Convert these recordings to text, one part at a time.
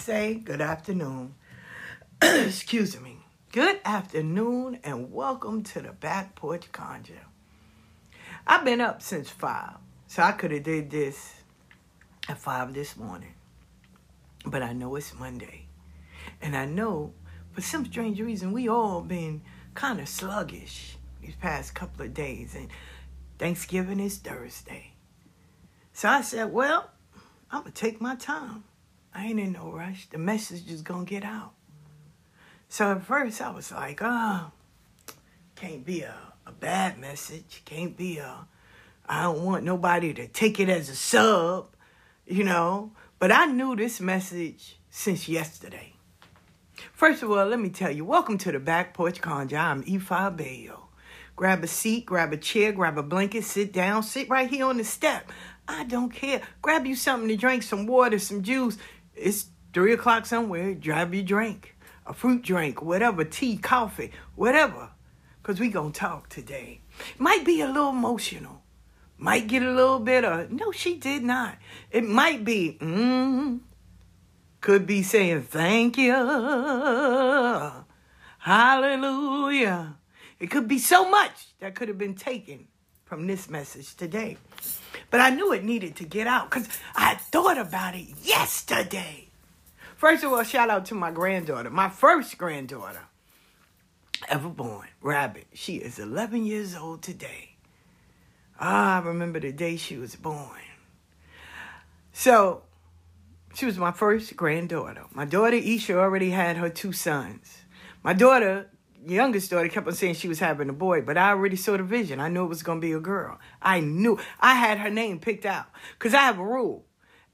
Say good afternoon. Excuse me. Good afternoon and welcome to the back porch conjure. I've been up since five, so I could have did this at five this morning. But I know it's Monday. And I know for some strange reason we all been kind of sluggish these past couple of days and Thanksgiving is Thursday. So I said, well, I'm gonna take my time. I ain't in no rush. The message is gonna get out. So at first I was like, oh, can't be a, a bad message. Can't be a, I don't want nobody to take it as a sub, you know. But I knew this message since yesterday. First of all, let me tell you, welcome to the Back Porch Conjure. I'm Ifa Bayo. Grab a seat, grab a chair, grab a blanket, sit down, sit right here on the step. I don't care. Grab you something to drink, some water, some juice. It's three o'clock somewhere. Grab your drink, a fruit drink, whatever, tea, coffee, whatever. Because we to talk today. Might be a little emotional. Might get a little bit of, no, she did not. It might be, mm, could be saying thank you. Hallelujah. It could be so much that could have been taken from this message today. But I knew it needed to get out because I thought about it yesterday. First of all, shout out to my granddaughter, my first granddaughter ever born, Rabbit. She is 11 years old today. Ah, I remember the day she was born. So, she was my first granddaughter. My daughter Isha already had her two sons. My daughter youngest daughter kept on saying she was having a boy, but I already saw the vision. I knew it was going to be a girl. I knew. I had her name picked out because I have a rule.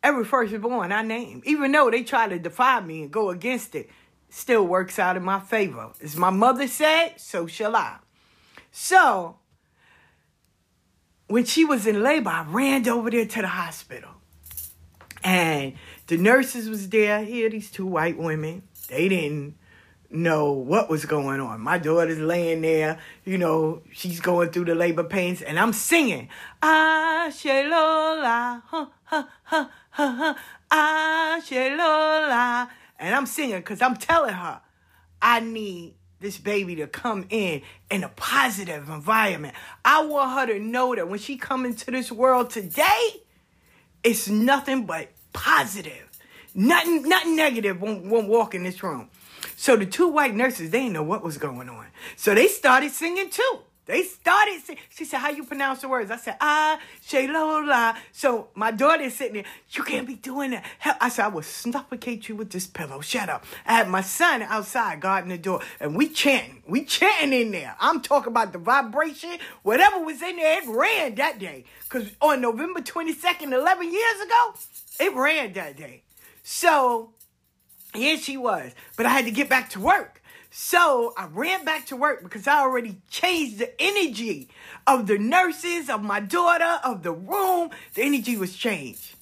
Every firstborn I name, even though they try to defy me and go against it, still works out in my favor. As my mother said, so shall I. So, when she was in labor, I ran over there to the hospital. And the nurses was there. Here, these two white women. They didn't know what was going on. My daughter's laying there, you know, she's going through the labor pains, and I'm singing, Ashe Lola, huh, huh, huh, huh, huh, Lola. And I'm singing because I'm telling her, I need this baby to come in in a positive environment. I want her to know that when she come into this world today, it's nothing but positive. Nothing, nothing negative won't, won't walk in this room. So the two white nurses, they didn't know what was going on. So they started singing too. They started singing. She said, How you pronounce the words? I said, Ah, Shaylola. So my daughter is sitting there, You can't be doing that. I said, I will suffocate you with this pillow. Shut up. I had my son outside guarding the door, and we chanting. We chanting in there. I'm talking about the vibration. Whatever was in there, it ran that day. Because on November 22nd, 11 years ago, it ran that day. So here she was. But I had to get back to work. So I ran back to work because I already changed the energy of the nurses, of my daughter, of the room. The energy was changed.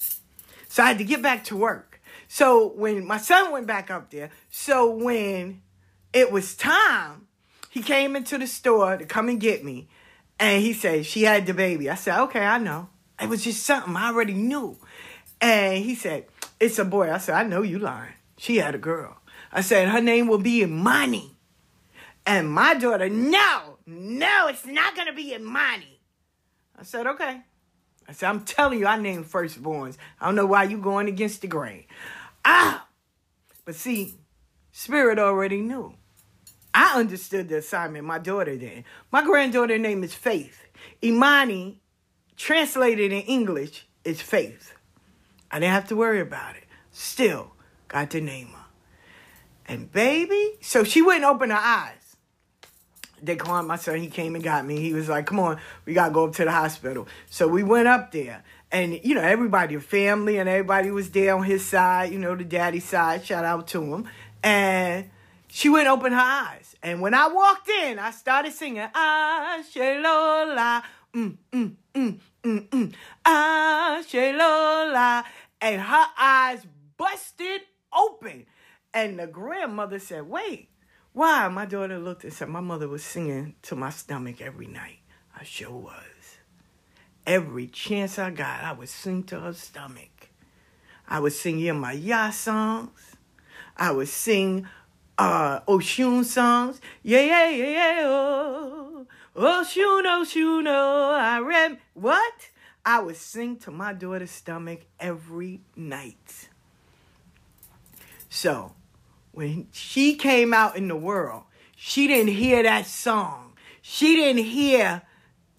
So I had to get back to work. So when my son went back up there, so when it was time, he came into the store to come and get me. And he said, She had the baby. I said, Okay, I know. It was just something I already knew. And he said, It's a boy. I said, I know you lying. She had a girl. I said, her name will be Imani. And my daughter, no, no, it's not going to be Imani. I said, okay. I said, I'm telling you, I named firstborns. I don't know why you going against the grain. Ah! But see, Spirit already knew. I understood the assignment, my daughter did. My granddaughter name is Faith. Imani, translated in English, is Faith. I didn't have to worry about it. Still, got to name her. And baby, so she wouldn't open her eyes. They called my son, he came and got me. He was like, come on, we got to go up to the hospital. So we went up there. And, you know, everybody, family and everybody was there on his side, you know, the daddy side. Shout out to him. And she wouldn't open her eyes. And when I walked in, I started singing, Ah, Shelola, mm, mm, mm, mm, mm, Ah, Shelola. And her eyes busted open. And the grandmother said, Wait, why? My daughter looked and said, My mother was singing to my stomach every night. I sure was. Every chance I got, I would sing to her stomach. I would sing Yemaya songs. I would sing uh, Oshun songs. Yeah, yeah, yeah, yeah. Oh, Oshun, Oshun, oh. I read what? I would sing to my daughter's stomach every night. So, when she came out in the world, she didn't hear that song. She didn't hear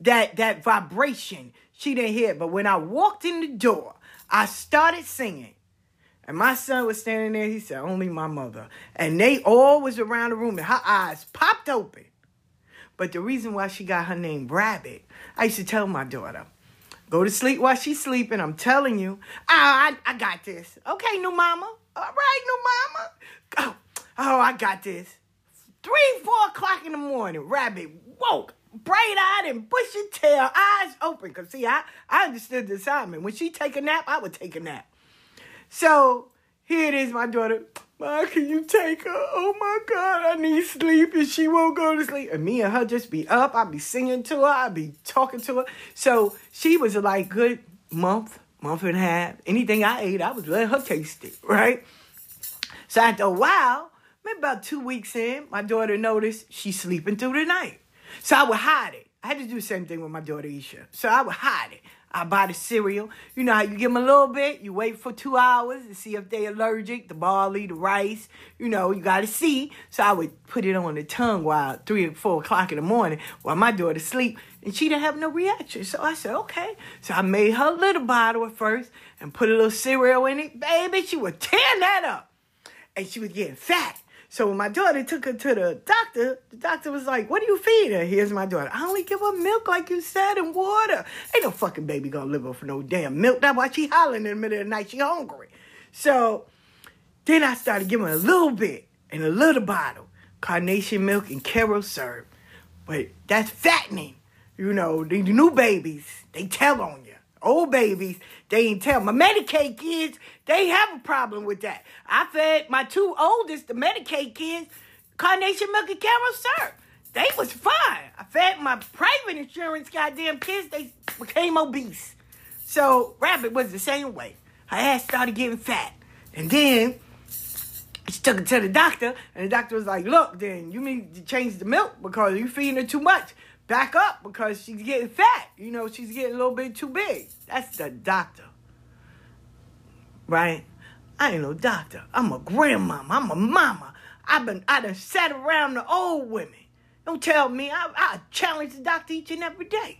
that that vibration. She didn't hear it. But when I walked in the door, I started singing. And my son was standing there. He said, Only my mother. And they all was around the room and her eyes popped open. But the reason why she got her name Rabbit, I used to tell my daughter, go to sleep while she's sleeping. I'm telling you. Oh, I, I got this. Okay, new mama. All right, new mama. Oh, oh, I got this. Three, four o'clock in the morning, Rabbit woke bright-eyed and bushy tail, eyes open. Because, see, I, I understood the assignment. When she take a nap, I would take a nap. So here it is, my daughter. Ma, can you take her? Oh my God, I need sleep and she won't go to sleep. And me and her just be up. I'd be singing to her. I'd be talking to her. So she was like good month, month and a half. Anything I ate, I was letting her taste it, right? So after a while, maybe about two weeks in, my daughter noticed she's sleeping through the night. So I would hide it. I had to do the same thing with my daughter Isha. So I would hide it. I buy the cereal. You know how you give them a little bit, you wait for two hours to see if they're allergic, the barley, the rice. You know, you got to see. So I would put it on the tongue while three or four o'clock in the morning while my daughter sleep, and she didn't have no reaction. So I said, okay. So I made her a little bottle at first and put a little cereal in it. Baby, she was tearing that up, and she was getting fat. So when my daughter took her to the doctor, the doctor was like, What do you feed her? Here's my daughter. I only give her milk like you said and water. Ain't no fucking baby gonna live off no damn milk. That's why she hollering in the middle of the night. She hungry. So then I started giving her a little bit in a little bottle. Carnation milk and Karo syrup. But that's fattening. You know, the new babies, they tell on you old babies, they ain't tell. My Medicaid kids, they have a problem with that. I fed my two oldest, the Medicaid kids, carnation milk and Karo syrup. They was fine. I fed my private insurance goddamn kids, they became obese. So Rabbit was the same way. Her ass started getting fat. And then she took it to the doctor, and the doctor was like, look, then you need to change the milk because you're feeding her too much back up because she's getting fat. You know, she's getting a little bit too big. That's the doctor. Right? I ain't no doctor. I'm a grandmama. I'm a mama. I've been I done sat around the old women. Don't tell me. I, I challenge the doctor each and every day.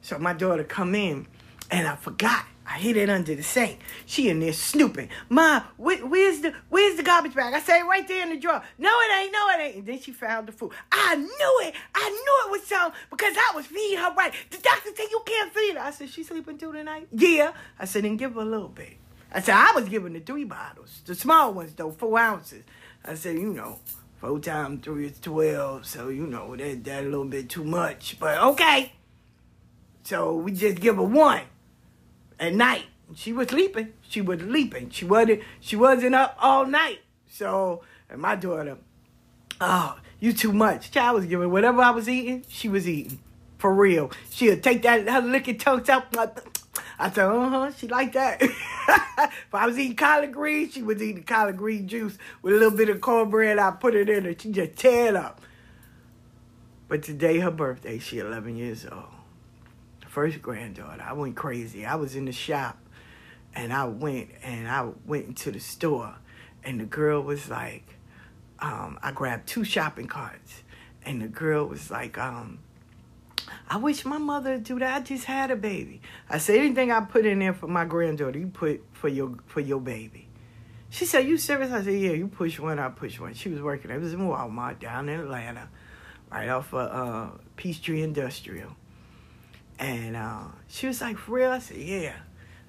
So my daughter come in and I forgot. I hid it under the sink. She in there snooping. Ma, where, where's the where's the garbage bag? I say right there in the drawer. No, it ain't. No, it ain't. And then she found the food. I knew it. I knew it was some because I was feeding her right. The doctor said you can't feed her. I said she's sleeping through the night. Yeah. I said then give her a little bit. I said I was giving her three bottles, the small ones though, four ounces. I said you know. Four times three is twelve, so you know that that a little bit too much, but okay. So we just give her one at night. She was sleeping. She was sleeping. She wasn't. She wasn't up all night. So, and my daughter, oh, you too much. Child was giving whatever I was eating. She was eating for real. She'll take that her licking tongues out. I said, uh huh. She like that. if I was eating collard green, she was eating collard green juice with a little bit of cornbread. I put it in her. She just tear it up. But today her birthday. She 11 years old first granddaughter, I went crazy. I was in the shop and I went and I went into the store and the girl was like, um, I grabbed two shopping carts and the girl was like, um, I wish my mother would do that. I just had a baby. I said anything I put in there for my granddaughter, you put for your for your baby. She said, You serious? I said, Yeah, you push one, I push one. She was working. It was in Walmart down in Atlanta, right off of uh, Peachtree Industrial. And uh, she was like, for real? I said, yeah.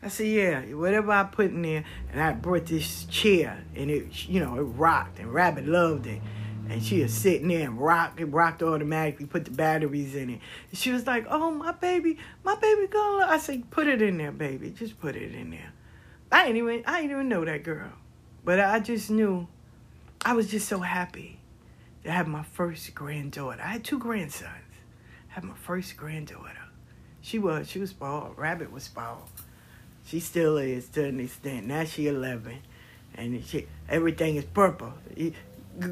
I said, yeah, whatever I put in there. And I brought this chair and it, you know, it rocked and Rabbit loved it. And she was sitting there and rocked, it rocked automatically, put the batteries in it. And she was like, oh, my baby, my baby girl. I said, put it in there, baby. Just put it in there. I didn't even, I didn't even know that girl. But I just knew, I was just so happy to have my first granddaughter. I had two grandsons. I had my first granddaughter. She was. She was spoiled. Rabbit was spoiled. She still is to an extent. Now she 11, and she everything is purple.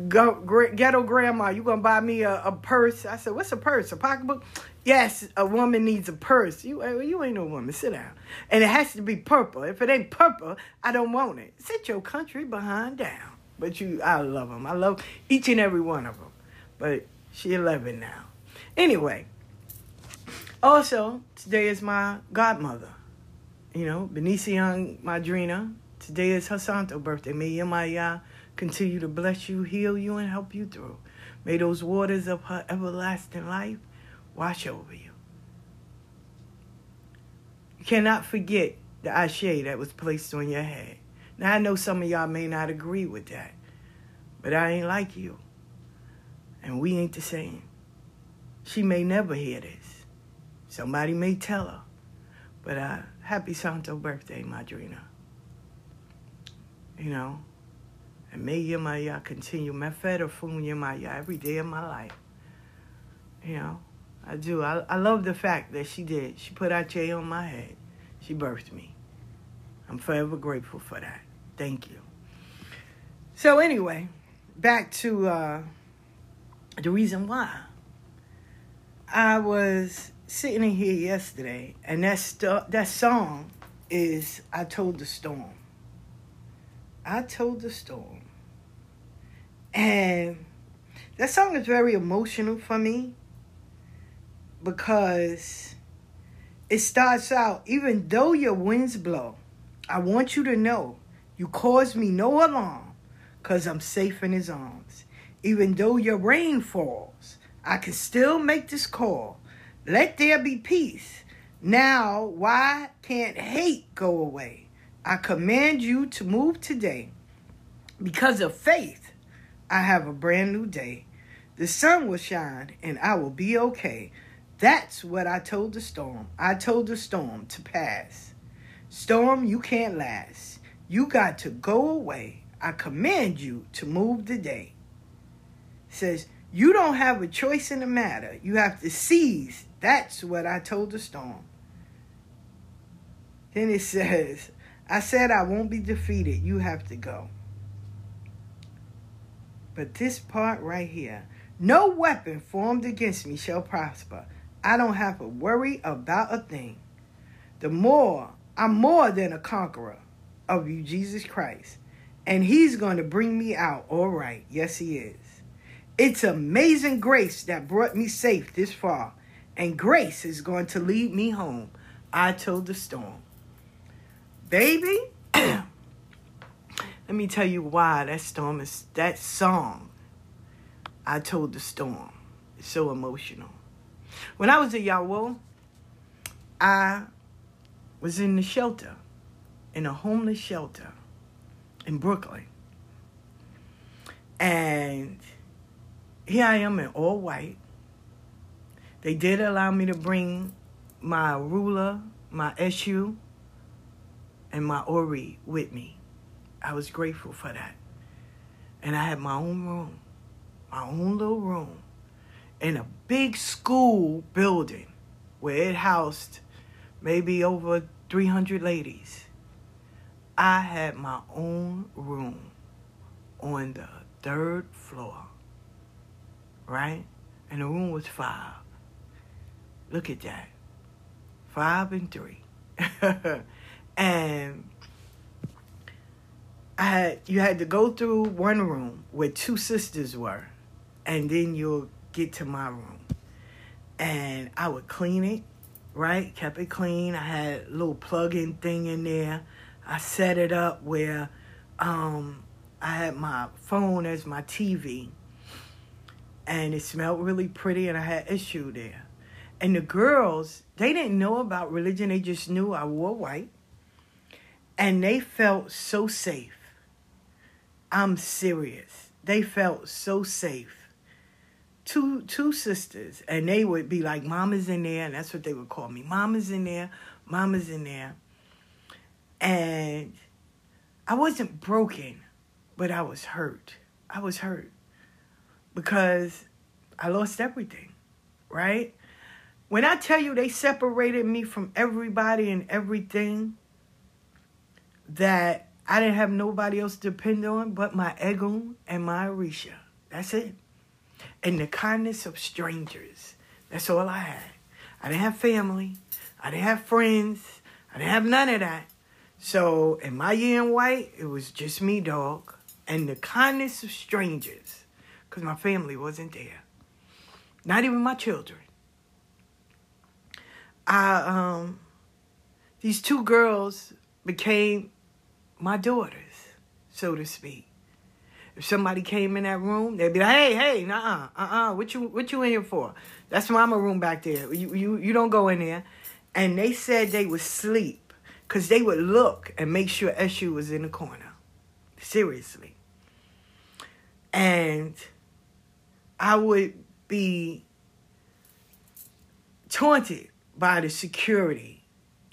Go, ghetto grandma, you gonna buy me a, a purse? I said, what's a purse? A pocketbook? Yes, a woman needs a purse. You uh, you ain't no woman. Sit down. And it has to be purple. If it ain't purple, I don't want it. Sit your country behind down. But you, I love them. I love each and every one of them. But she 11 now. Anyway, also, today is my godmother. You know, Benicia Madrina. Today is her santo birthday. May Yemaya continue to bless you, heal you, and help you through. May those waters of her everlasting life wash over you. You cannot forget the ashe that was placed on your head. Now, I know some of y'all may not agree with that, but I ain't like you. And we ain't the same. She may never hear this. Somebody may tell her. But uh, happy Santo birthday, Madrina. You know, and may Yemaya continue. My fun Yemaya every day of my life. You know, I do. I, I love the fact that she did. She put Ache on my head. She birthed me. I'm forever grateful for that. Thank you. So anyway, back to uh, the reason why. I was sitting in here yesterday, and that st- that song is "I Told the Storm." I told the storm, and that song is very emotional for me because it starts out, even though your winds blow, I want you to know you cause me no alarm because I'm safe in his arms. Even though your rain falls, I can still make this call. Let there be peace. Now, why can't hate go away? I command you to move today. Because of faith, I have a brand new day. The sun will shine and I will be okay. That's what I told the storm. I told the storm to pass. Storm, you can't last. You got to go away. I command you to move today. Says, you don't have a choice in the matter. You have to seize. That's what I told the storm. Then it says, I said I won't be defeated. You have to go. But this part right here no weapon formed against me shall prosper. I don't have to worry about a thing. The more, I'm more than a conqueror of you, Jesus Christ. And he's going to bring me out all right. Yes, he is. It's amazing grace that brought me safe this far. And grace is going to lead me home. I told the storm. Baby, let me tell you why that storm is that song. I told the storm. It's so emotional. When I was a Yawo, I was in the shelter, in a homeless shelter in Brooklyn. And here I am in all white. They did allow me to bring my ruler, my SU, and my ori with me. I was grateful for that. And I had my own room, my own little room, in a big school building where it housed maybe over 300 ladies. I had my own room on the third floor, right? And the room was five. Look at that. Five and three. and I had you had to go through one room where two sisters were, and then you'll get to my room. And I would clean it, right? Kept it clean. I had a little plug-in thing in there. I set it up where um, I had my phone as my TV, and it smelled really pretty, and I had issue there. And the girls, they didn't know about religion, they just knew I wore white, and they felt so safe. I'm serious. They felt so safe. Two two sisters, and they would be like, "Mama's in there," and that's what they would call me. "Mama's in there, Mama's in there." And I wasn't broken, but I was hurt. I was hurt because I lost everything, right? When I tell you they separated me from everybody and everything, that I didn't have nobody else to depend on but my Egun and my Orisha. That's it. And the kindness of strangers. That's all I had. I didn't have family. I didn't have friends. I didn't have none of that. So in my year in white, it was just me, dog, and the kindness of strangers, because my family wasn't there. Not even my children. I um these two girls became my daughters, so to speak. If somebody came in that room, they'd be like, "Hey, hey, nah, uh, uh, what you, what you in here for? That's mama room back there. You, you, you don't go in there." And they said they would sleep because they would look and make sure Eshu was in the corner. Seriously. And I would be taunted by the security.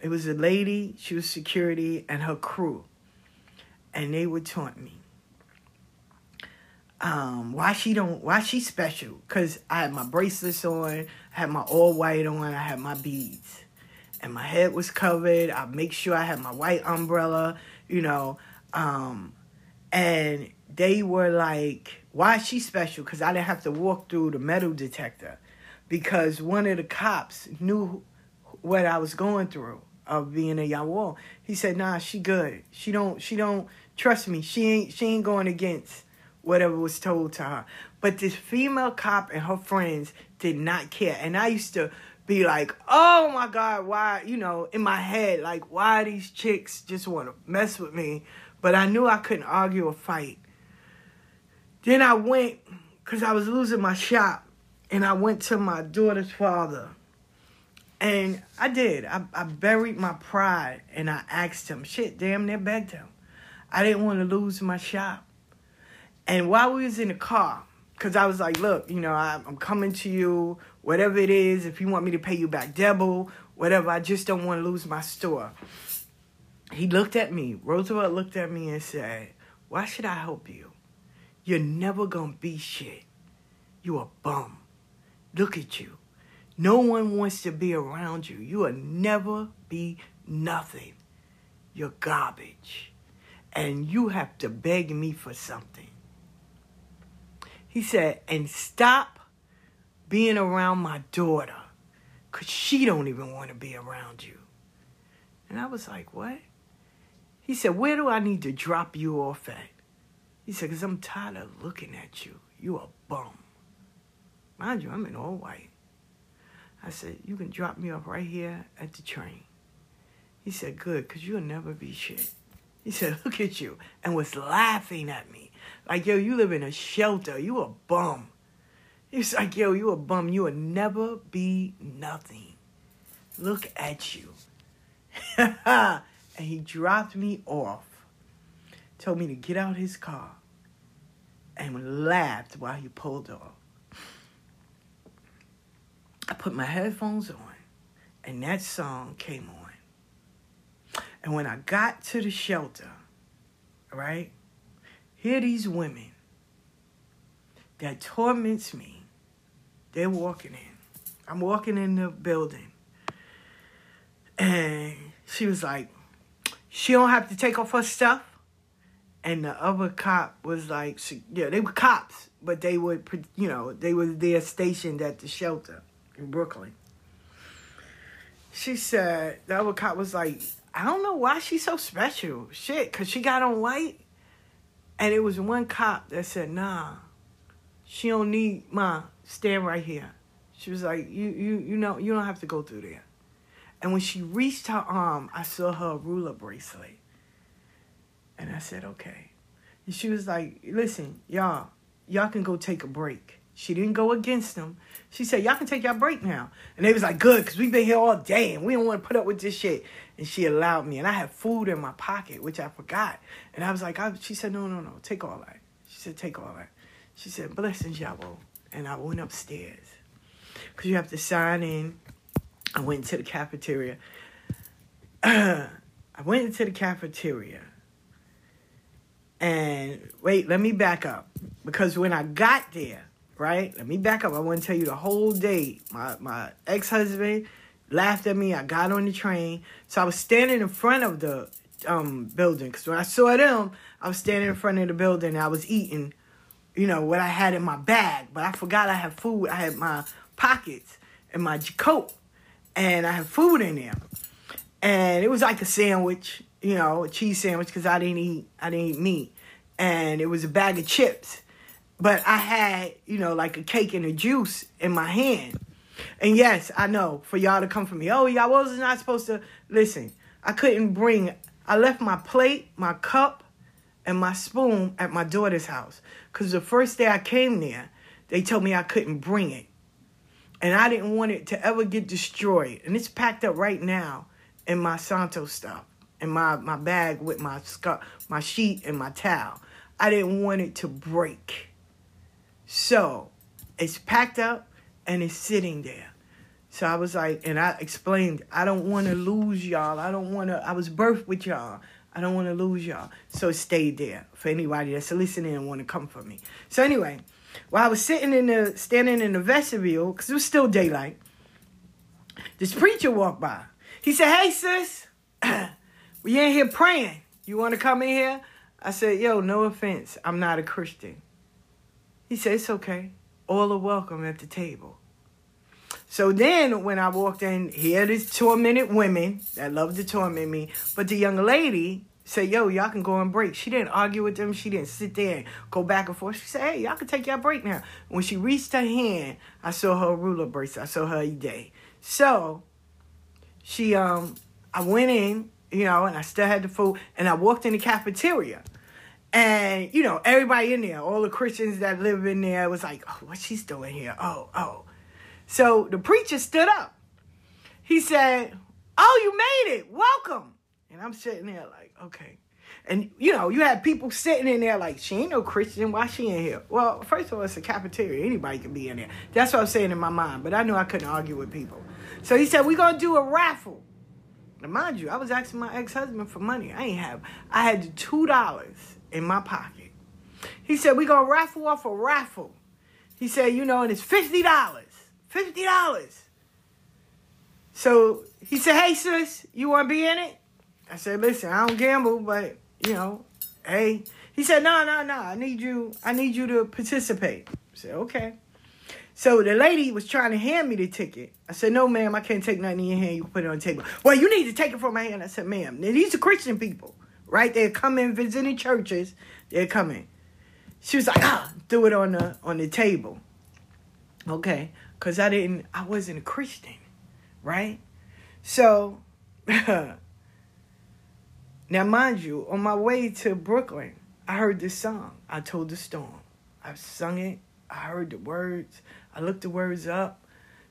It was a lady, she was security, and her crew. And they would taunt me. Um, why she don't why she special? Cause I had my bracelets on, I had my all white on, I had my beads. And my head was covered. I make sure I had my white umbrella, you know. Um, and they were like, why is she special? Because I didn't have to walk through the metal detector. Because one of the cops knew what I was going through of being a Yawo. He said, "Nah, she good. She don't. She don't trust me. She ain't. She ain't going against whatever was told to her." But this female cop and her friends did not care, and I used to be like, "Oh my God, why?" You know, in my head, like, why these chicks just want to mess with me? But I knew I couldn't argue or fight. Then I went because I was losing my shop, and I went to my daughter's father and I did. I, I buried my pride and I asked him, shit, damn near begged him. I didn't want to lose my shop. And while we was in the car, because I was like, look, you know, I, I'm coming to you, whatever it is, if you want me to pay you back double, whatever, I just don't want to lose my store. He looked at me, Roosevelt looked at me and said, why should I help you? You're never to be shit. You a bum. Look at you. No one wants to be around you. You will never be nothing. You're garbage. And you have to beg me for something. He said, and stop being around my daughter because she don't even want to be around you. And I was like, what? He said, where do I need to drop you off at? He said, because I'm tired of looking at you. You a bum. Mind you, I'm in all white. I said, you can drop me off right here at the train. He said, good, because you'll never be shit. He said, look at you, and was laughing at me. Like, yo, you live in a shelter. You a bum. He's like, yo, you a bum. You will never be nothing. Look at you. and he dropped me off, told me to get out his car, and laughed while he pulled off. I put my headphones on, and that song came on. And when I got to the shelter, right, here these women that torments me. They're walking in. I'm walking in the building. And she was like, she don't have to take off her stuff. And the other cop was like, yeah, they were cops, but they would, you know, they were there stationed at the shelter in Brooklyn. She said the other cop was like, I don't know why she's so special. Shit, cause she got on white. And it was one cop that said, nah, she don't need my stand right here. She was like, you you you know, you don't have to go through there. And when she reached her arm, I saw her Orula bracelet. And I said, okay. And she was like, listen, y'all, y'all can go take a break. She didn't go against them. She said, Y'all can take your break now. And they was like, Good, because we've been here all day and we don't want to put up with this shit. And she allowed me. And I had food in my pocket, which I forgot. And I was like, I, She said, No, no, no, take all that. She said, Take all that. She said, Blessings, Yawo. And I went upstairs. Because you have to sign in. I went into the cafeteria. I went into the cafeteria. And wait, let me back up. Because when I got there, right? Let me back up. I want to tell you the whole day. My my ex husband laughed at me. I got on the train, so I was standing in front of the um, building. Because when I saw them, I was standing in front of the building. I was eating, you know, what I had in my bag. But I forgot I had food. I had my pockets and my coat. And I had food in there. And it was like a sandwich, you know, a cheese sandwich because I didn't eat I didn't eat meat. And it was a bag of chips. But I had, you know, like a cake and a juice in my hand. And yes, I know for y'all to come for me, oh, y'all was not supposed to listen. I couldn't bring, I left my plate, my cup, and my spoon at my daughter's house. Because the first day I came there, they told me I couldn't bring it. And I didn't want it to ever get destroyed. And it's packed up right now in my Santo stuff, in my, my bag with my, sc- my sheet and my towel. I didn't want it to break. So it's packed up and it's sitting there. So I was like, and I explained, I don't want to lose y'all. I don't want to, I was birthed with y'all. I don't want to lose y'all. So it stayed there for anybody that's listening and want to come for me. So anyway, while I was sitting in the, standing in the vestibule, because it was still daylight, this preacher walked by. He said, hey, sis, we in here praying. You want to come in here? I said, yo, no offense. I'm not a Christian. He said, it's okay. All are welcome at the table. So then when I walked in, he had his tormented women that loved to torment me. But the young lady said, yo, y'all can go on break. She didn't argue with them. She didn't sit there and go back and forth. She said, hey, y'all can take your break now. When she reached her hand, I saw her Orula bracelet. I saw her day. So she um I went in, you know, and I still had the food, and I walked in the cafeteria. And, you know, everybody in there, all the Christians that live in there was like, oh, what's she doing here? Oh, oh. So the preacher stood up. He said, Oh, you made it. Welcome. And I'm sitting there like, okay. And you know, you had people sitting in there like, she ain't no Christian. Why she in here? Well, first of all, it's a cafeteria. Anybody can be in there. That's what I'm saying in my mind. But I knew I couldn't argue with people. So he said, We're gonna do a raffle. Now mind you, I was asking my ex-husband for money. I ain't have I had two dollars in my pocket. He said, We're gonna raffle off a raffle. He said, you know, and it's fifty dollars. Fifty dollars. So he said, "Hey sis, you want to be in it?" I said, "Listen, I don't gamble, but you know, hey." He said, "No, no, no. I need you. I need you to participate." I said, "Okay." So the lady was trying to hand me the ticket. I said, "No, ma'am, I can't take nothing in your hand. You put it on the table." Well, you need to take it from my hand. I said, "Ma'am, now, these are Christian people, right? They're coming visiting churches. They're coming." She was like, "Ah, threw it on the on the table." Okay because I didn't, I wasn't a Christian, right? So, now mind you, on my way to Brooklyn, I heard this song, I Told the Storm. I sung it, I heard the words, I looked the words up,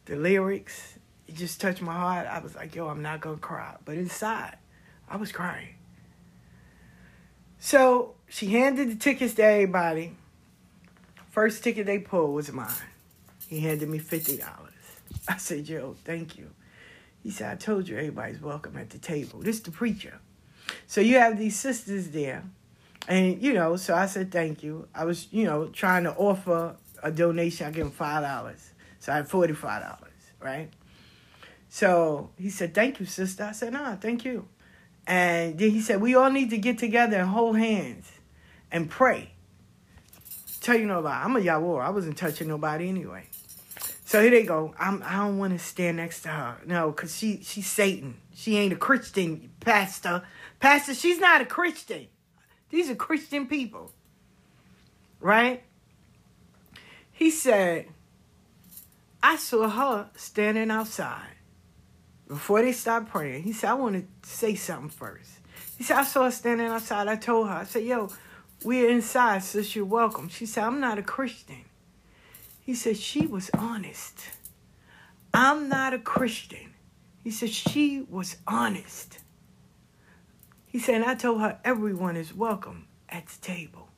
the lyrics, it just touched my heart. I was like, yo, I'm not gonna cry. But inside, I was crying. So she handed the tickets to everybody. First ticket they pulled was mine. He handed me $50. I said, yo, thank you. He said, I told you everybody's welcome at the table. This the preacher. So you have these sisters there. And, you know, so I said, thank you. I was, you know, trying to offer a donation. I give him $5. So I had $45, right? So he said, thank you, sister. I said, nah, thank you. And then he said, we all need to get together and hold hands and pray. Tell you nobody, I'm a Yawo. I wasn't touching nobody anyway. So here they go. I'm, I don't want to stand next to her. No, because she, she's Satan. She ain't a Christian, Pastor. Pastor, she's not a Christian. These are Christian people. Right? He said, I saw her standing outside before they stopped praying. He said, I want to say something first. He said, I saw her standing outside. I told her, I said, yo, we're inside, sis, you're welcome. She said, I'm not a Christian. He said, She was honest. I'm not a Christian. He said, She was honest. He said, I told her, Everyone is welcome at the table.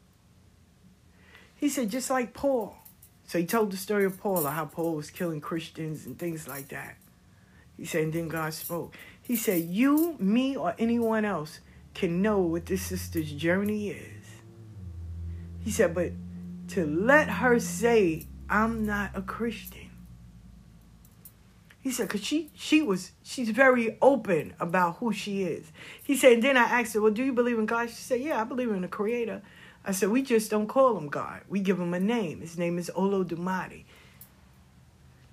He said, just like Paul. So he told the story of Paul, how Paul was killing Christians and things like that. He said, and then God spoke. He said, You, me, or anyone else can know what this sister's journey is. He said, but to let her say I'm not a Christian. He said, cause she she was she's very open about who she is. He said, and then I asked her, well, do you believe in God? She said, yeah, I believe in the Creator. I said, we just don't call him God. We give him a name. His name is Olo Olodumare.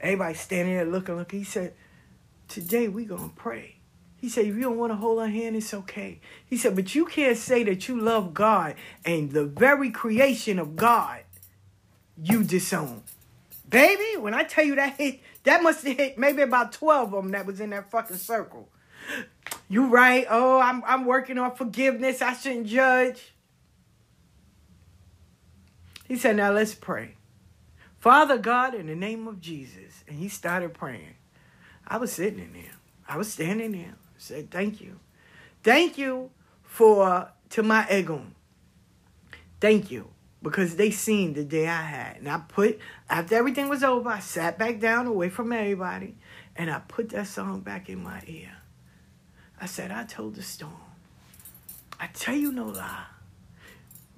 Everybody standing there looking, looking. He said, today we gonna pray. He said, if you don't want to hold our hand, it's okay. He said, but you can't say that you love God and the very creation of God you disown. Baby, when I tell you that hit, that must have hit maybe about 12 of them that was in that fucking circle. You right. Oh, I'm I'm working on forgiveness. I shouldn't judge. He said, Now let's pray. Father God, in the name of Jesus. And he started praying. I was sitting in there. I was standing there. I said, Thank you. Thank you for to my Egun. Thank you because they seen the day I had. And I put, after everything was over, I sat back down away from everybody and I put that song back in my ear. I said, I told the storm. I tell you no lie.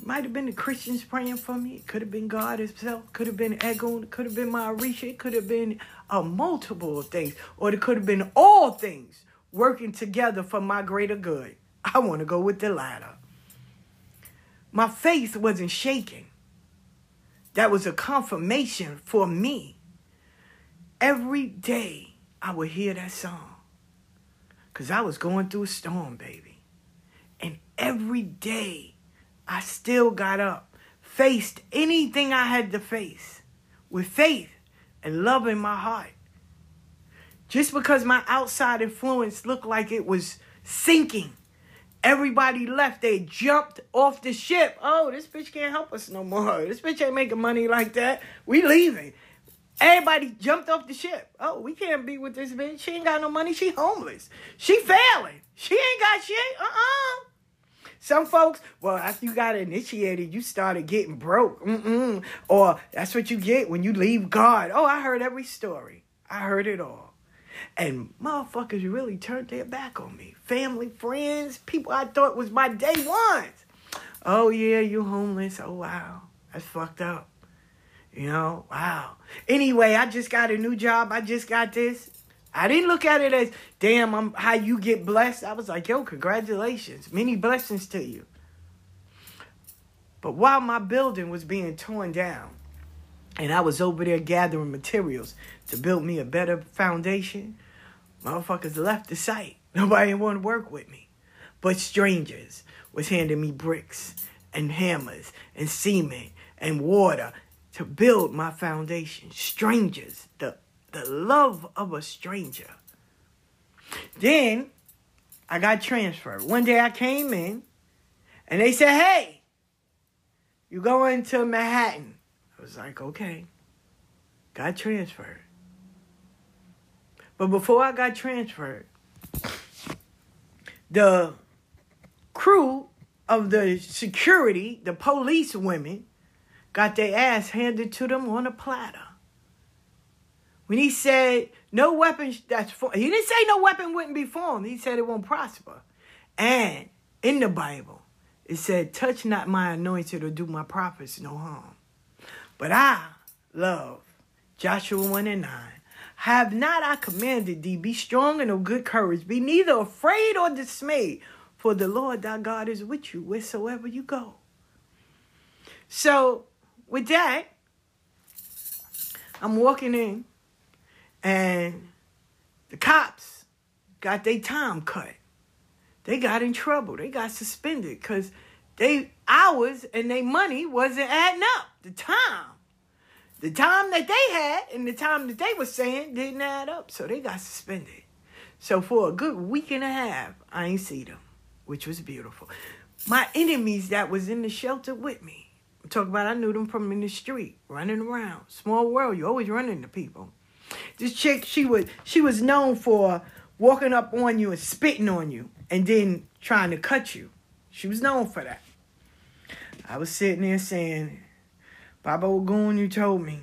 Might have been the Christians praying for me. It could have been God Himself. Could have been Egun. Could have been my Orisha. It could have been a multiple of things. Or it could have been all things working together for my greater good. I want to go with the latter. My faith wasn't shaking. That was a confirmation for me. Every day I would hear that song. Because I was going through a storm, baby. And every day I still got up, faced anything I had to face with faith and love in my heart. Just because my outside influence looked like it was sinking Everybody left. They jumped off the ship. Oh, this bitch can't help us no more. This bitch ain't making money like that. We leaving. Everybody jumped off the ship. Oh, we can't be with this bitch. She ain't got no money. She homeless. She failing. She ain't got shit. Uh-uh. Some folks, well, after you got initiated, you started getting broke. Mm-mm. Or that's what you get when you leave God. Oh, I heard every story. I heard it all. And motherfuckers really turned their back on me. Family, friends, people I thought was my day ones. Oh, yeah, you homeless. Oh, wow. That's fucked up. You know, wow. Anyway, I just got a new job. I just got this. I didn't look at it as, damn, I'm how you get blessed. I was like, yo, congratulations. Many blessings to you. But while my building was being torn down, and I was over there gathering materials to build me a better foundation. Motherfuckers left the site. Nobody want to work with me. But strangers was handing me bricks and hammers and cement and water to build my foundation. Strangers, the, the love of a stranger. Then I got transferred. One day I came in and they said, hey, you going to Manhattan. I was like, okay. Got transferred. But before I got transferred, the crew of the security, the police women, got their ass handed to them on a platter. When he said no weapon that's for he didn't say no weapon wouldn't be formed. He said it won't prosper. And in the Bible, it said, touch not my anointed or do my prophets no harm. But I love Joshua 1 and 9. Have not I commanded thee, be strong and of good courage, be neither afraid or dismayed, for the Lord thy God is with you wheresoever you go. So, with that, I'm walking in, and the cops got their time cut. They got in trouble. They got suspended because they hours and their money wasn't adding up. The time. The time that they had and the time that they were saying didn't add up. So they got suspended. So for a good week and a half, I ain't see them, which was beautiful. My enemies that was in the shelter with me. Talking about I knew them from in the street, running around. Small world, you always running to people. This chick, she was she was known for walking up on you and spitting on you and then trying to cut you. She was known for that. I was sitting there saying, Baba Wagoon, you told me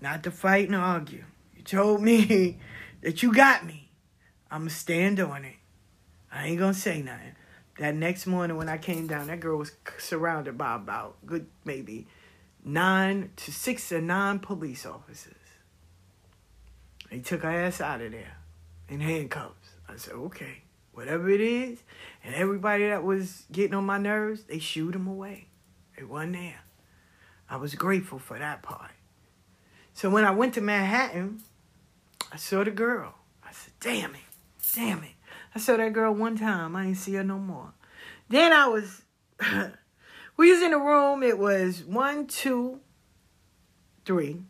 not to fight and argue. You told me that you got me. I'ma stand on it. I ain't gonna say nothing. That next morning when I came down, that girl was surrounded by about good maybe nine to six or nine police officers. They took her ass out of there in handcuffs. I said, okay, whatever it is. And everybody that was getting on my nerves, they shooed them away. It wasn't there. I was grateful for that part. So when I went to Manhattan, I saw the girl. I said, damn it, damn it. I saw that girl one time. I ain't see her no more. Then I was, we was in the room. It was one, two, three,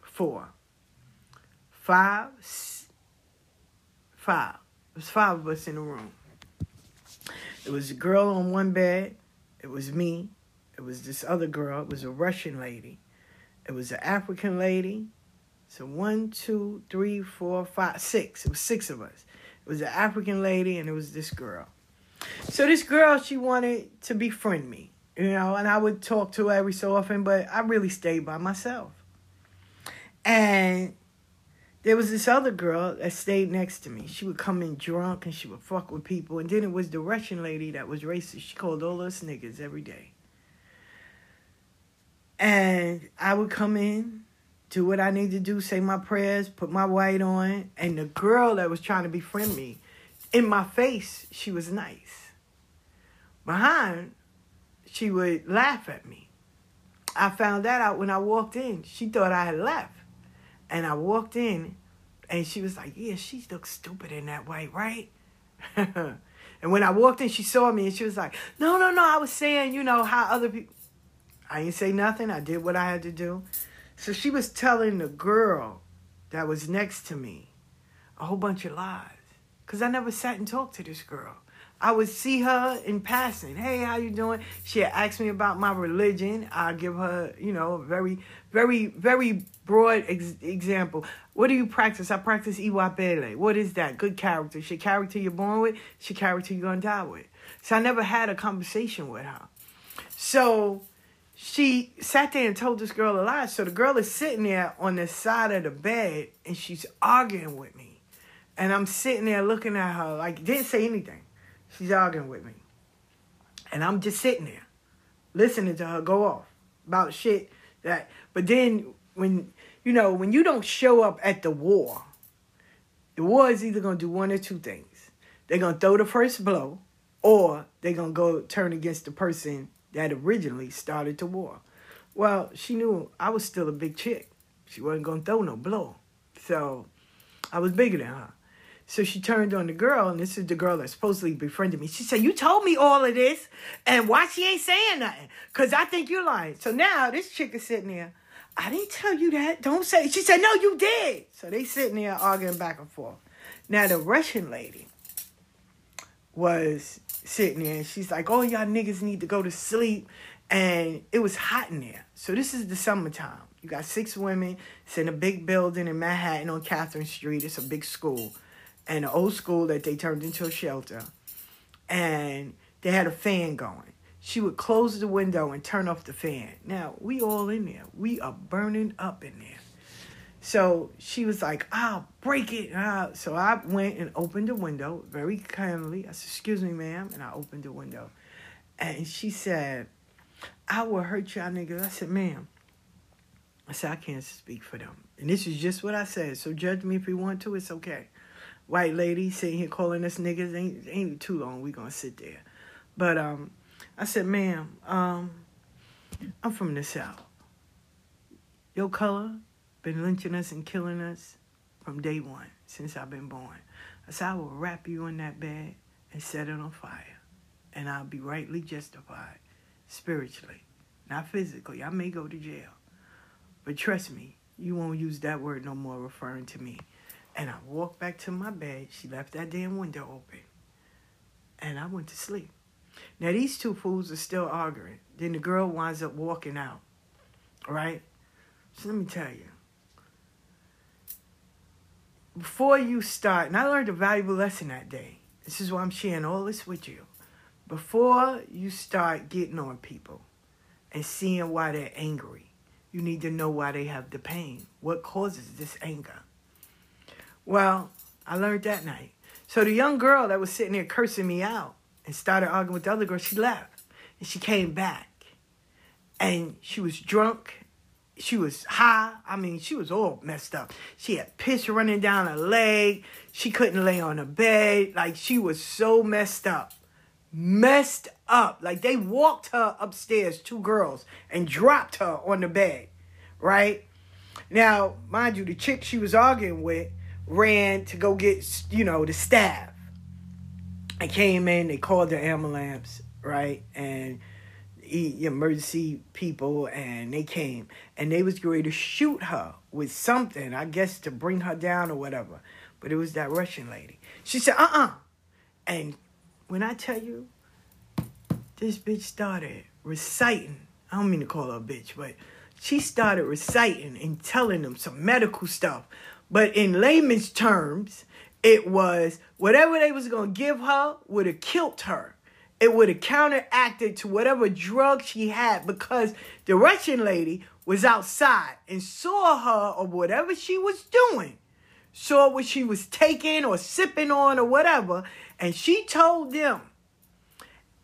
four, five, five. It was five of us in the room. It was a girl on one bed. It was me. It was this other girl. It was a Russian lady. It was an African lady. So one, two, three, four, five, six. It was six of us. It was an African lady and it was this girl. So this girl, she wanted to befriend me, you know, and I would talk to her every so often, but I really stayed by myself. And there was this other girl that stayed next to me. She would come in drunk and she would fuck with people. And then it was the Russian lady that was racist. She called all us niggas every day. And I would come in, do what I need to do, say my prayers, put my white on. And the girl that was trying to befriend me, in my face, she was nice. Behind, she would laugh at me. I found that out when I walked in. She thought I had left. And I walked in and she was like, Yeah, she looks stupid in that way, right? and when I walked in, she saw me and she was like, No, no, no. I was saying, you know, how other people. I didn't say nothing. I did what I had to do. So she was telling the girl that was next to me a whole bunch of lies. Because I never sat and talked to this girl. I would see her in passing. Hey, how you doing? She asked me about my religion. I give her, you know, a very, very, very broad ex- example. What do you practice? I practice iwa What is that? Good character. She character you're born with. She character you're gonna die with. So I never had a conversation with her. So she sat there and told this girl a lie. So the girl is sitting there on the side of the bed and she's arguing with me. And I'm sitting there looking at her like didn't say anything. She's arguing with me. And I'm just sitting there listening to her go off about shit that but then when you know, when you don't show up at the war, the war is either gonna do one or two things. They're gonna throw the first blow, or they're gonna go turn against the person that originally started the war. Well, she knew I was still a big chick. She wasn't gonna throw no blow. So I was bigger than her. So she turned on the girl, and this is the girl that supposedly befriended me. She said, You told me all of this, and why she ain't saying nothing? Because I think you're lying. So now this chick is sitting there. I didn't tell you that. Don't say. She said, No, you did. So they sitting there arguing back and forth. Now the Russian lady was sitting there, and she's like, Oh, y'all niggas need to go to sleep. And it was hot in there. So this is the summertime. You got six women. It's in a big building in Manhattan on Catherine Street. It's a big school and an old school that they turned into a shelter. And they had a fan going. She would close the window and turn off the fan. Now, we all in there. We are burning up in there. So she was like, I'll break it. So I went and opened the window very kindly. I said, Excuse me, ma'am. And I opened the window. And she said, I will hurt y'all niggas. I said, Ma'am. I said, I can't speak for them. And this is just what I said. So judge me if you want to. It's okay white lady sitting here calling us niggas. Ain't ain't too long. We gonna sit there. But um, I said, ma'am, um, I'm from the south. Your color been lynching us and killing us from day one since I've been born. I said I will wrap you in that bed and set it on fire, and I'll be rightly justified spiritually, not physically. I may go to jail, but trust me, you won't use that word no more referring to me. And I walked back to my bed. She left that damn window open. And I went to sleep. Now, these two fools are still arguing. Then the girl winds up walking out. All right? So let me tell you. Before you start, and I learned a valuable lesson that day. This is why I'm sharing all this with you. Before you start getting on people and seeing why they're angry, you need to know why they have the pain. What causes this anger? Well, I learned that night. So the young girl that was sitting there cursing me out and started arguing with the other girl, she left. And she came back. And she was drunk she was high. I mean, she was all messed up. She had piss running down her leg. She couldn't lay on the bed. Like she was so messed up. Messed up. Like they walked her upstairs, two girls, and dropped her on the bed. Right? Now, mind you, the chick she was arguing with ran to go get, you know, the staff. I came in, they called the ambulance, right? And emergency people and they came and they was going to shoot her with something, I guess to bring her down or whatever. But it was that Russian lady. She said, uh-uh. And when I tell you, this bitch started reciting. I don't mean to call her a bitch, but she started reciting and telling them some medical stuff. But in layman's terms, it was whatever they was gonna give her would have killed her. It would have counteracted to whatever drug she had because the Russian lady was outside and saw her or whatever she was doing, saw what she was taking or sipping on or whatever, and she told them.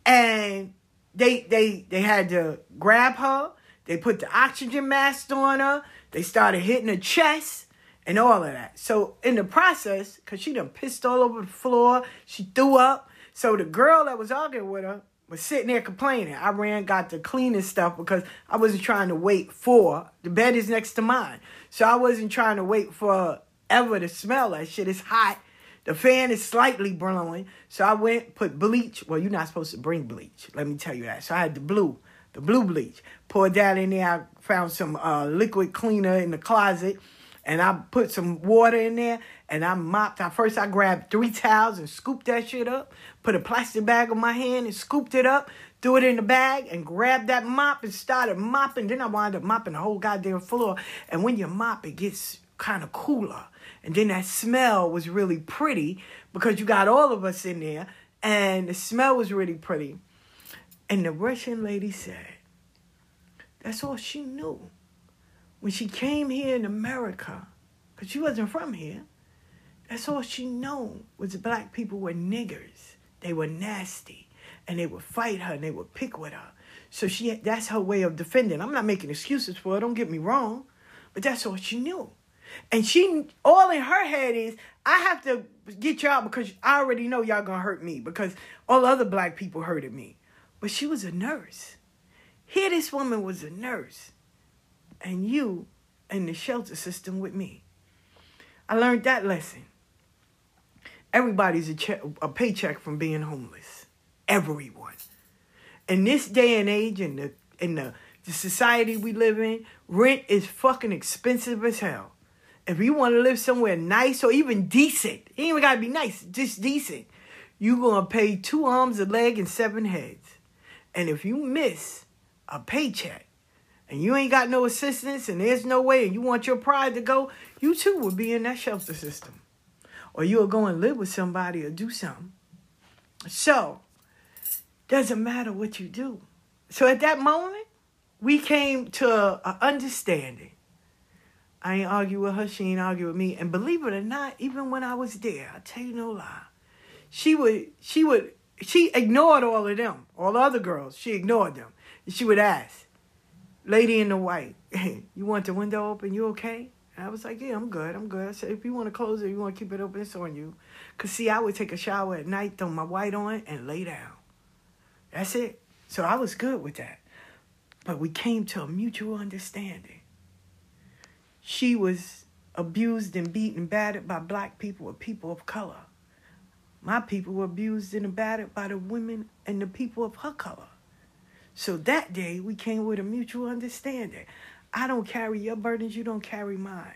And they they they had to grab her, they put the oxygen mask on her, they started hitting her chest and all of that. So in the process, because she done pissed all over the floor, she threw up, so the girl that was arguing with her was sitting there complaining. I ran, got the cleaning stuff because I wasn't trying to wait for the bed is next to mine. So I wasn't trying to wait for ever to smell that shit. It's hot. The fan is slightly blowing. So I went, put bleach. Well, you're not supposed to bring bleach. Let me tell you that. So I had the blue, the blue bleach. Poured that in there. I found some uh, liquid cleaner in the closet and I put some water in there and I mopped. I first I grabbed three towels and scooped that shit up. Put a plastic bag on my hand and scooped it up. Threw it in the bag and grabbed that mop and started mopping. Then I wound up mopping the whole goddamn floor. And when you mop, it gets kind of cooler. And then that smell was really pretty because you got all of us in there. And the smell was really pretty. And the Russian lady said, that's all she knew when she came here in America, because she wasn't from here, that's all she knew was black people were niggers. They were nasty. And they would fight her and they would pick with her. So she that's her way of defending. I'm not making excuses for her, don't get me wrong. But that's all she knew. And she all in her head is, I have to get y'all because I already know y'all gonna hurt me because all other black people hurted me. But she was a nurse. Here this woman was a nurse and you in the shelter system with me. I learned that lesson. Everybody's a, check, a paycheck from being homeless. Everyone. In this day and age, in the in the, the society we live in, rent is fucking expensive as hell. If you want to live somewhere nice or even decent, it ain't even gotta be nice, just decent. You're gonna pay two arms, a leg, and seven heads. And if you miss a paycheck, and you ain't got no assistance and there's no way and you want your pride to go, you too will be in that shelter system. Or you'll go and live with somebody or do something. So, doesn't matter what you do. So at that moment, we came to an understanding. I ain't argue with her, she ain't argue with me. And believe it or not, even when I was there, I tell you no lie, she would she would she ignored all of them, all the other girls. She ignored them. And she would ask, lady in the white, you want the window open? You okay? And I was like, yeah, I'm good. I'm good. I said, if you want to close it, you want to keep it open, it's on you. Because, see, I would take a shower at night, throw my white on, and lay down. That's it. So I was good with that. But we came to a mutual understanding. She was abused and beaten, battered by black people or people of color. My people were abused and battered by the women and the people of her color. So that day we came with a mutual understanding. I don't carry your burdens, you don't carry mine.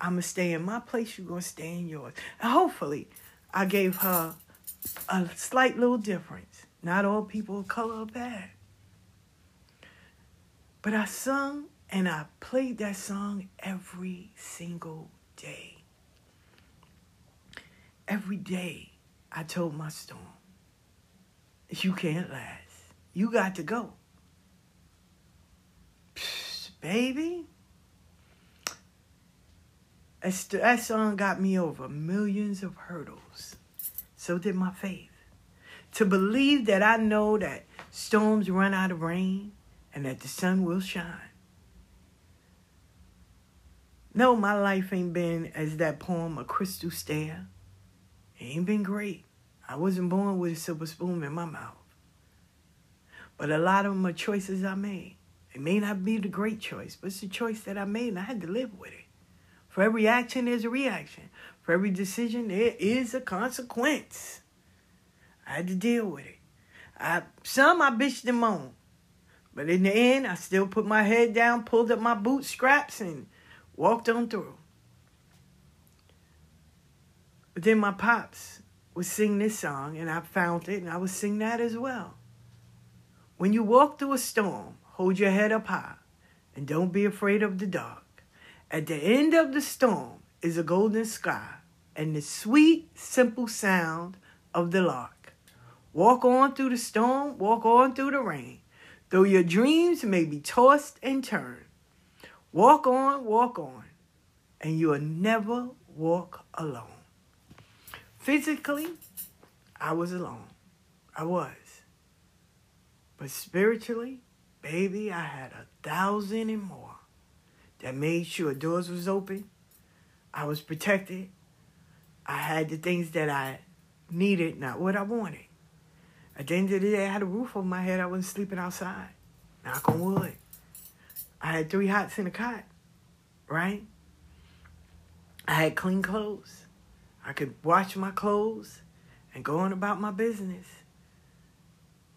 I'm going to stay in my place, you're going to stay in yours. And hopefully, I gave her a slight little difference. Not all people of color are bad. But I sung and I played that song every single day. Every day, I told my storm, you can't last. You got to go. Psst, baby. That song got me over millions of hurdles. So did my faith. To believe that I know that storms run out of rain and that the sun will shine. No, my life ain't been as that poem, A Crystal Stair. It ain't been great. I wasn't born with a silver spoon in my mouth. But a lot of them are choices I made. It may not be the great choice, but it's a choice that I made and I had to live with it. For every action, there's a reaction. For every decision, there is a consequence. I had to deal with it. I, some I bitched them on. But in the end, I still put my head down, pulled up my bootstraps, and walked on through. But then my pops would sing this song, and I found it, and I would sing that as well. When you walk through a storm, hold your head up high, and don't be afraid of the dark. At the end of the storm is a golden sky, and the sweet, simple sound of the lark. Walk on through the storm, walk on through the rain, though your dreams may be tossed and turned. Walk on, walk on, and you'll never walk alone. Physically, I was alone. I was. But spiritually, baby, I had a thousand and more that made sure doors was open. I was protected. I had the things that I needed, not what I wanted. At the end of the day, I had a roof over my head. I wasn't sleeping outside. Knock on wood. I had three hots in a cot, right? I had clean clothes. I could wash my clothes and go on about my business.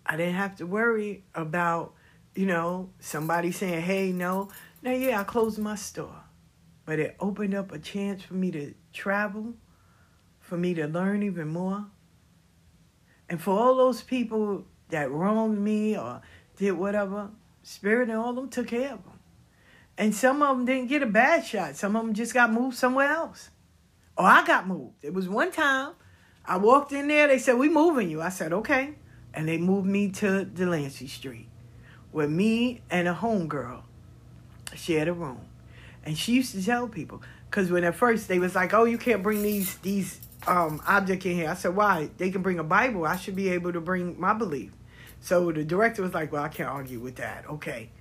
I didn't have to worry about, you know, somebody saying, hey, no. Now, yeah, I closed my store, but it opened up a chance for me to travel, for me to learn even more. And for all those people that wronged me or did whatever, Spirit and all of them took care of them. And some of them didn't get a bad shot. Some of them just got moved somewhere else. Oh, I got moved. It was one time I walked in there. They said, We moving you. I said, Okay. And they moved me to Delancey Street where me and a homegirl shared a room. And she used to tell people, because when at first they was like, Oh, you can't bring these these um objects in here. I said, Why? They can bring a Bible. I should be able to bring my belief. So the director was like, Well, I can't argue with that. Okay.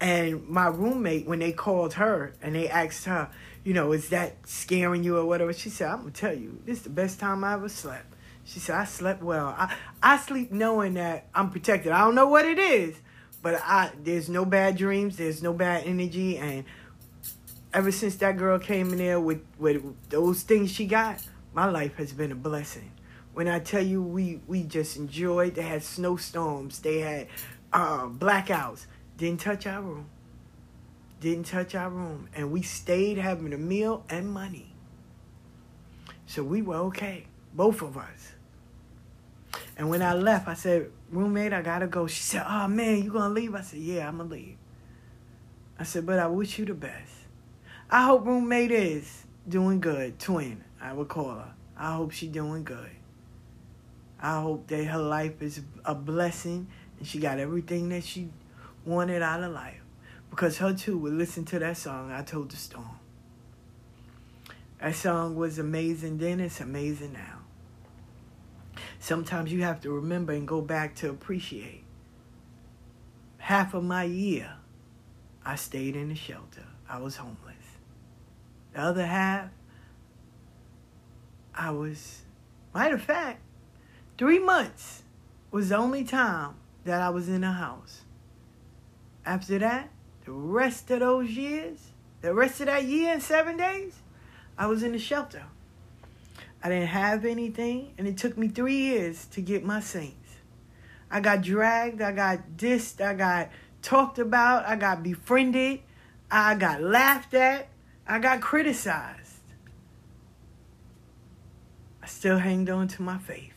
And my roommate, when they called her and they asked her, you know, is that scaring you or whatever? She said, I'm gonna tell you, this is the best time I ever slept. She said, I slept well. I, I sleep knowing that I'm protected. I don't know what it is, but I there's no bad dreams, there's no bad energy, and ever since that girl came in there with, with those things she got, my life has been a blessing. When I tell you we we just enjoyed, they had snowstorms, they had uh, blackouts, didn't touch our room didn't touch our room, and we stayed having a meal and money. So we were okay, both of us. And when I left, I said, roommate, I gotta go. She said, oh man, you gonna leave? I said, yeah, I'm gonna leave. I said, but I wish you the best. I hope roommate is doing good. Twin, I would call her. I hope she doing good. I hope that her life is a blessing and she got everything that she wanted out of life because her too would listen to that song, I Told the Storm. That song was amazing then, it's amazing now. Sometimes you have to remember and go back to appreciate. Half of my year, I stayed in the shelter. I was homeless. The other half, I was, matter of fact, three months was the only time that I was in a house. After that, the rest of those years, the rest of that year and seven days, I was in the shelter. I didn't have anything, and it took me three years to get my saints. I got dragged, I got dissed, I got talked about, I got befriended, I got laughed at, I got criticized. I still hanged on to my faith.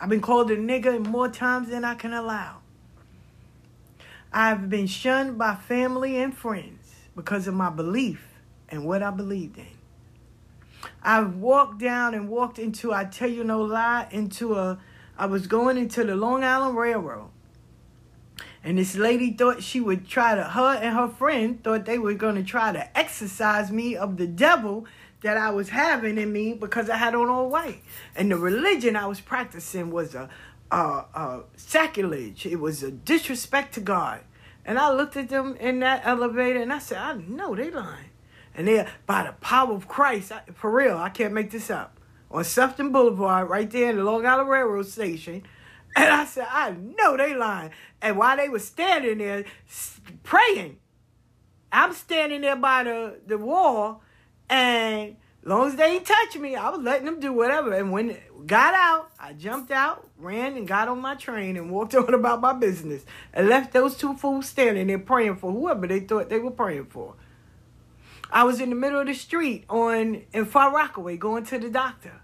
I've been called a nigger more times than I can allow. I've been shunned by family and friends because of my belief and what I believed in. I've walked down and walked into, I tell you no lie, into a, I was going into the Long Island Railroad. And this lady thought she would try to, her and her friend thought they were going to try to exorcise me of the devil that I was having in me because I had on all white. And the religion I was practicing was a, a, uh, sacrilege. It was a disrespect to God. And I looked at them in that elevator and I said, I know they lying. And they by the power of Christ, I, for real, I can't make this up. On Sutphin Boulevard, right there in the Long Island Railroad Station. And I said, I know they lying. And while they were standing there praying, I'm standing there by the, the wall, and long as they ain't touch me, I was letting them do whatever. And when got out, I jumped out, ran and got on my train and walked on about my business. And left those two fools standing there praying for whoever they thought they were praying for. I was in the middle of the street on in Far Rockaway going to the doctor.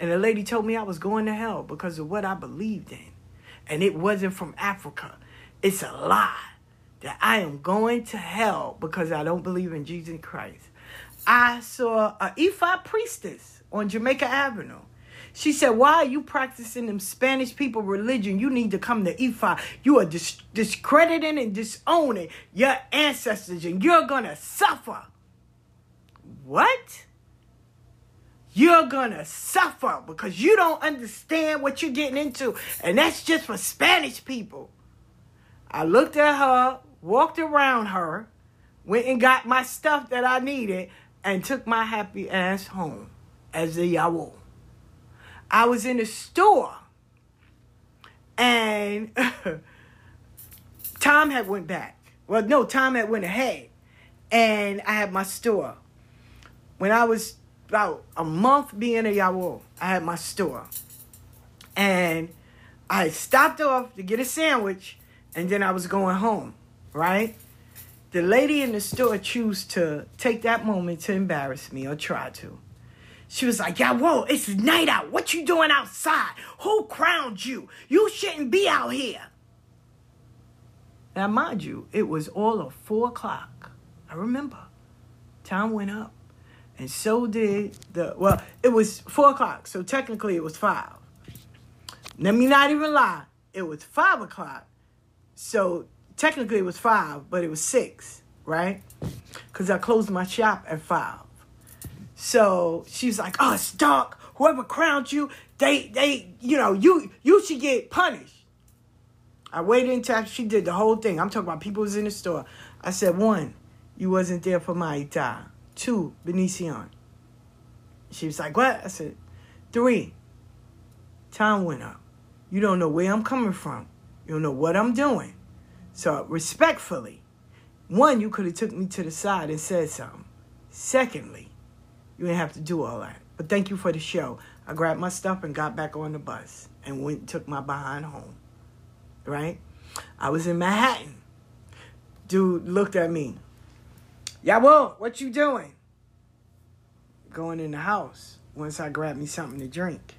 And the lady told me I was going to hell because of what I believed in. And it wasn't from Africa. It's a lie that I am going to hell because I don't believe in Jesus Christ. I saw a Ifa priestess on Jamaica Avenue. She said, Why are you practicing them Spanish people religion? You need to come to Ifa. You are dis- discrediting and disowning your ancestors, and you're going to suffer. What? You're to suffer because you don't understand what you're getting into. And that's just for Spanish people. I looked at her, walked around her, went and got my stuff that I needed, and took my happy ass home as a yawo. I was in the store and Tom had went back. Well, no, Tom had went ahead and I had my store. When I was about a month being a yawo, I had my store. And I stopped off to get a sandwich and then I was going home, right? The lady in the store chose to take that moment to embarrass me or try to. She was like, yeah, whoa, it's night out. What you doing outside? Who crowned you? You shouldn't be out here. Now, mind you, it was all of four o'clock. I remember. Time went up. And so did the, well, it was four o'clock. So technically it was five. Let me not even lie. It was five o'clock. So technically it was five, but it was six, right? Because I closed my shop at five. So she's like, "Oh, it's dark. Whoever crowned you, they, they, you know, you, you should get punished." I waited until she did the whole thing. I'm talking about people was in the store. I said, one, you wasn't there for my ita. Two, Benicio. She was like, what? I said, three, time went up. You don't know where I'm coming from. You don't know what I'm doing. So respectfully, one, you could have took me to the side and said something. Secondly, you didn't have to do all that. But thank you for the show. I grabbed my stuff and got back on the bus and went and took my behind home. Right? I was in Manhattan. Dude looked at me. Yeah, well, what you doing? Going in the house once I grab me something to drink.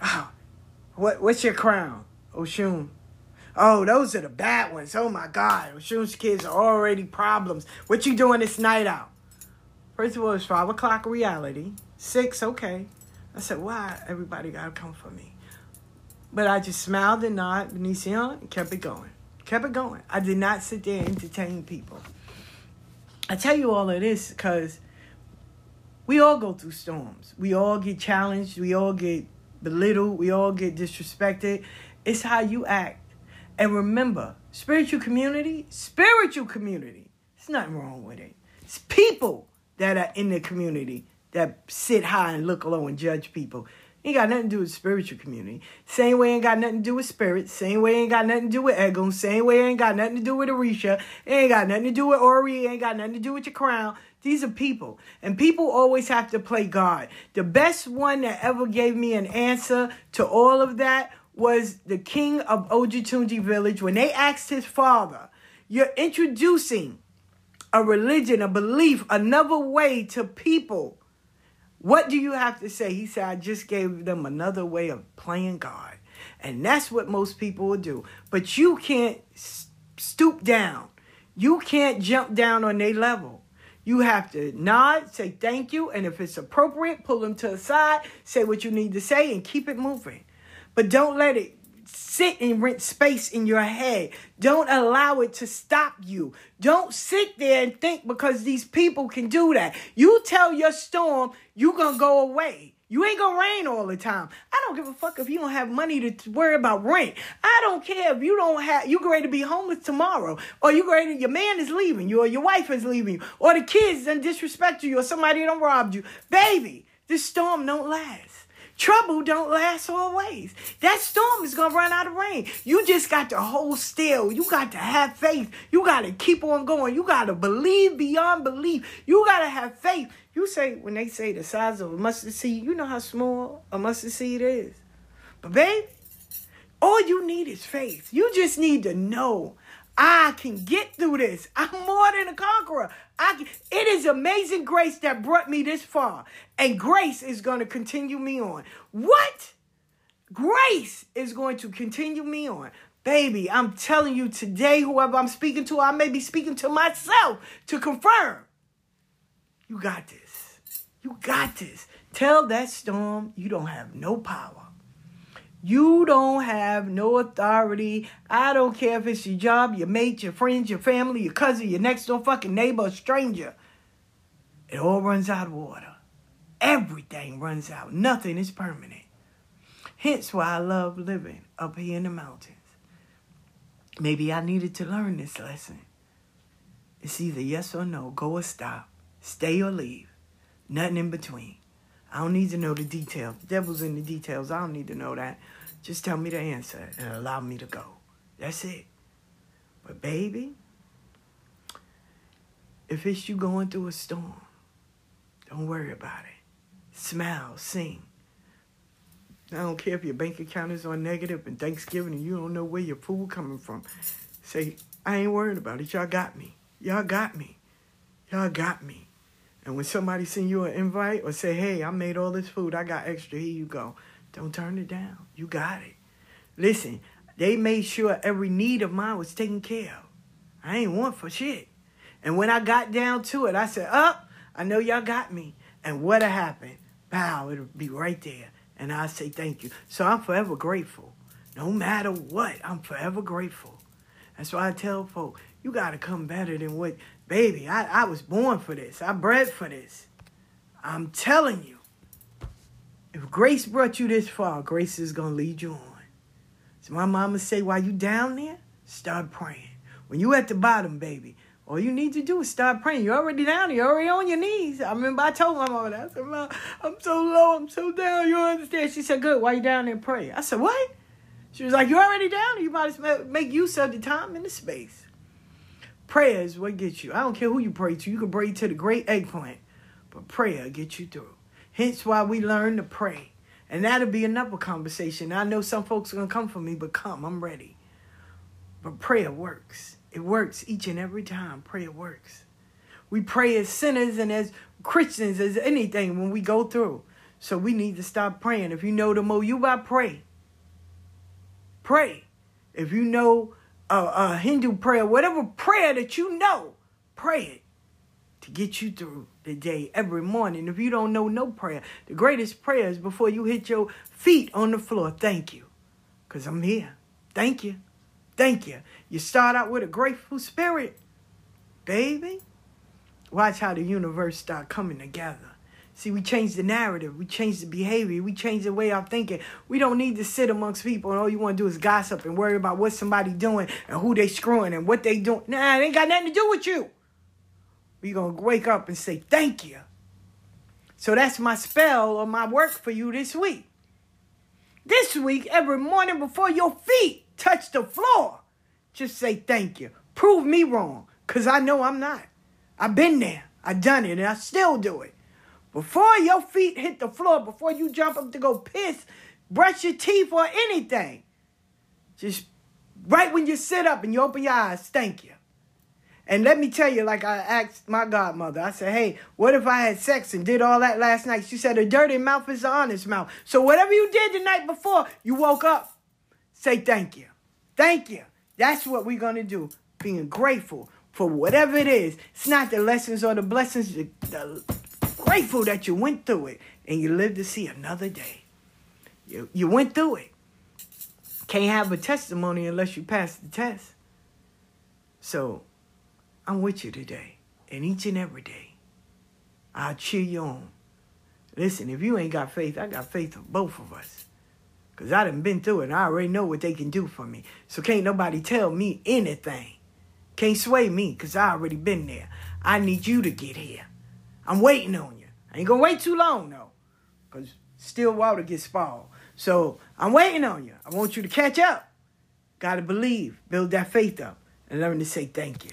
Oh, what what's your crown? Oshun. Oh, those are the bad ones. Oh my God. Oshun's kids are already problems. What you doing this night out? First of all, it's five o'clock reality. Six, okay. I said, why everybody gotta come for me? But I just smiled and nodded, Benicio, and kept it going. Kept it going. I did not sit there and entertain people. I tell you all of this because we all go through storms. We all get challenged. We all get belittled. We all get disrespected. It's how you act. And remember, spiritual community, spiritual community. There's nothing wrong with it. It's people that are in the community that sit high and look low and judge people. Ain't got nothing to do with spiritual community. Same way ain't got nothing to do with spirit. Same way ain't got nothing to do with ego. Same way ain't got nothing to do with Orisha. Ain't got nothing to do with Ori. Ain't got nothing to do with your crown. These are people. And people always have to play God. The best one that ever gave me an answer to all of that was the king of Oyotunji village when they asked his father, You're introducing a religion, a belief, another way to people. What do you have to say? He said, I just gave them another way of playing God. And that's what most people will do. But you can't stoop down. You can't jump down on their level. You have to nod, say thank you, and if it's appropriate, pull them to the side, say what you need to say, and keep it moving. But don't let it sit and rent space in your head. Don't allow it to stop you. Don't sit there and think because these people can do that. You tell your storm, you're going to go away. You ain't gonna rain all the time. I don't give a fuck if you don't have money to worry about rent. I don't care if you don't have You're going to be homeless tomorrow, or you ready your man is leaving you, or your wife is leaving you, or the kids done disrespect you, or somebody done robbed you. Baby, this storm don't last. Trouble don't last always. That storm is going to run out of rain. You just got to hold still. You got to have faith. You got to keep on going. You got to believe beyond belief. You got to have faith. You say, when they say the size of a mustard seed, you know how small a mustard seed is. But, babe, all you need is faith. You just need to know I can get through this. I'm more than a conqueror. I it is amazing grace that brought me this far. And grace is going to continue me on. What? Grace is going to continue me on. Baby, I'm telling you today, whoever I'm speaking to, I may be speaking to myself to confirm. You got this. You got this. Tell that storm you don't have no power. You don't have no authority. I don't care if it's your job, your mate, your friends, your family, your cousin, your next door fucking neighbor, a stranger. It all runs out of water. Everything runs out. Nothing is permanent. Hence why I love living up here in the mountains. Maybe I needed to learn this lesson. It's either yes or no, go or stop, stay or leave, nothing in between. I don't need to know the details. The devil's in the details. I don't need to know that. Just tell me the answer and allow me to go. That's it. But baby, if it's you going through a storm, don't worry about it. Smile, sing. I don't care if your bank account is on negative and Thanksgiving and you don't know where your food coming from. Say, I ain't worried about it. Y'all got me. Y'all got me. Y'all got me. And when somebody send you an invite or say, hey, I made all this food, I got extra, here you go. Don't turn it down. You got it. Listen, they made sure every need of mine was taken care of. I ain't want for shit. And when I got down to it, I said, up, oh, I know y'all got me. And what happened? Bow, it'll be right there. And I say thank you. So I'm forever grateful. No matter what, I'm forever grateful. That's why I tell folks, you got to come better than what Baby, I, I was born for this. I bred for this. I'm telling you. If grace brought you this far, grace is going to lead you on. So my mama say, while you down there, start praying. When you at the bottom, baby, all you need to do is start praying. You're already down. You're already on your knees. I remember I told my mama that. I said, Mom, I'm so low. I'm so down. You understand? She said, good. Why you down there pray? I said, what? She was like, you're already down. You might as well make use of the time and the space. Prayer is what gets you. I don't care who you pray to. You can pray to the great eggplant, but prayer gets you through. Hence why we learn to pray. And that'll be another conversation. I know some folks are going to come for me, but come, I'm ready. But prayer works. It works each and every time. Prayer works. We pray as sinners and as Christians as anything when we go through. So we need to stop praying. If you know the more you about pray. Pray. If you know a, a Hindu prayer, whatever prayer that you know, pray it to get you through the day every morning. If you don't know no prayer, the greatest prayer is before you hit your feet on the floor. Thank you, because I'm here. Thank you. Thank you. You start out with a grateful spirit, baby. Watch how the universe start coming together. See, we change the narrative, we change the behavior, we change the way of thinking. We don't need to sit amongst people and all you want to do is gossip and worry about what somebody doing and who they screwing and what they doing. Nah, it ain't got nothing to do with you. we gonna wake up and say thank you. So that's my spell or my work for you this week. This week, every morning before your feet touch the floor, just say thank you. Prove me wrong, because I know I'm not. I've been there. I've done it, and I still do it. Before your feet hit the floor, before you jump up to go piss, brush your teeth or anything, just right when you sit up and you open your eyes, thank you. And let me tell you, like I asked my godmother, I said, hey, what if I had sex and did all that last night? She said, a dirty mouth is an honest mouth. So whatever you did the night before, you woke up, say thank you. Thank you. That's what we're going to do, being grateful for whatever it is. It's not the lessons or the blessings, the, the grateful that you went through it and you lived to see another day. You, you went through it. Can't have a testimony unless you pass the test. So I'm with you today and each and every day. I'll cheer you on. Listen, if you ain't got faith, I got faith of both of us. Because I done been through it and I already know what they can do for me. So can't nobody tell me anything. Can't sway me because I already been there. I need you to get here. I'm waiting on you. I ain't to wait too long, though. Because still water gets spoiled. So I'm waiting on you. I want you to catch up. Got to believe. Build that faith up. And learn to say thank you.